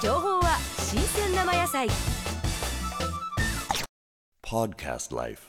情報は新鮮生野菜 Podcast Life.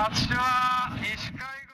watchdog.